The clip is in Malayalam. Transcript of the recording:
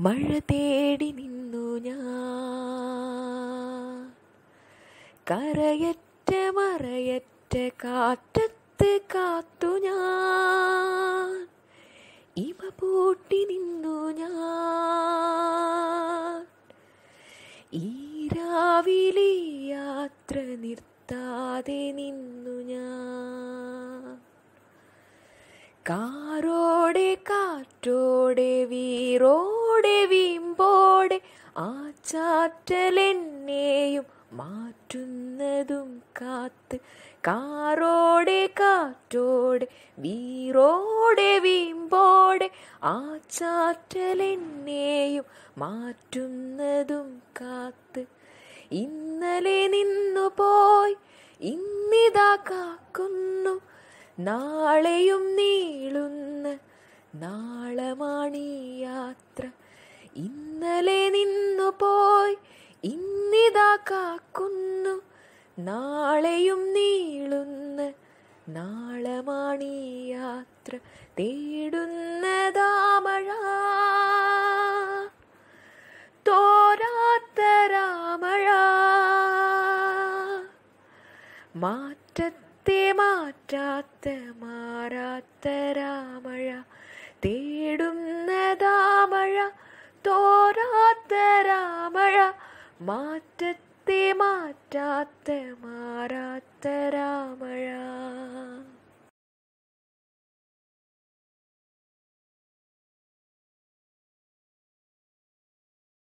മഴ തേടി നിന്നു ഞാൻ. കരയറ്റ മറയറ്റ കാറ്റത്ത് കാത്തു ഞാൻ. ഇവ പൂട്ടി നിന്നു ഞാൻ. ഈ യാത്ര നിർത്താതെ നിന്നു ഞാൻ. കാറോടെ കാറ്റോടെ വീറോടെ വീമ്പോടെ ആ ചാറ്റലെന്നെയും മാറ്റുന്നതും കാത്ത് കാറോടെ കാറ്റോടെ വീറോടെ വീമ്പോടെ ആ ചാറ്റലെന്നെയും മാറ്റുന്നതും കാത്ത്. ഇന്നലെ നിന്നു പോയി ഇന്നിതാ കാക്കുന്നു നാളെയും നീളുന്ന നാളമാണീ യാത്ര. ഇന്നിതാ കാക്കുന്നു നാളെയും നീളുന്ന നാളമാണീ യാത്ര തേടുന്നതാമഴ തോരാത്ത രാമഴ. മാറ്റത്തെ മാറ്റാത്ത മാറാത്ത രാമഴ. തേടുന്നതാമഴ തോരാത്ത രാമഴ മാറ്റത്തെ മാറ്റാത്ത മാറാത്ത രാമഴ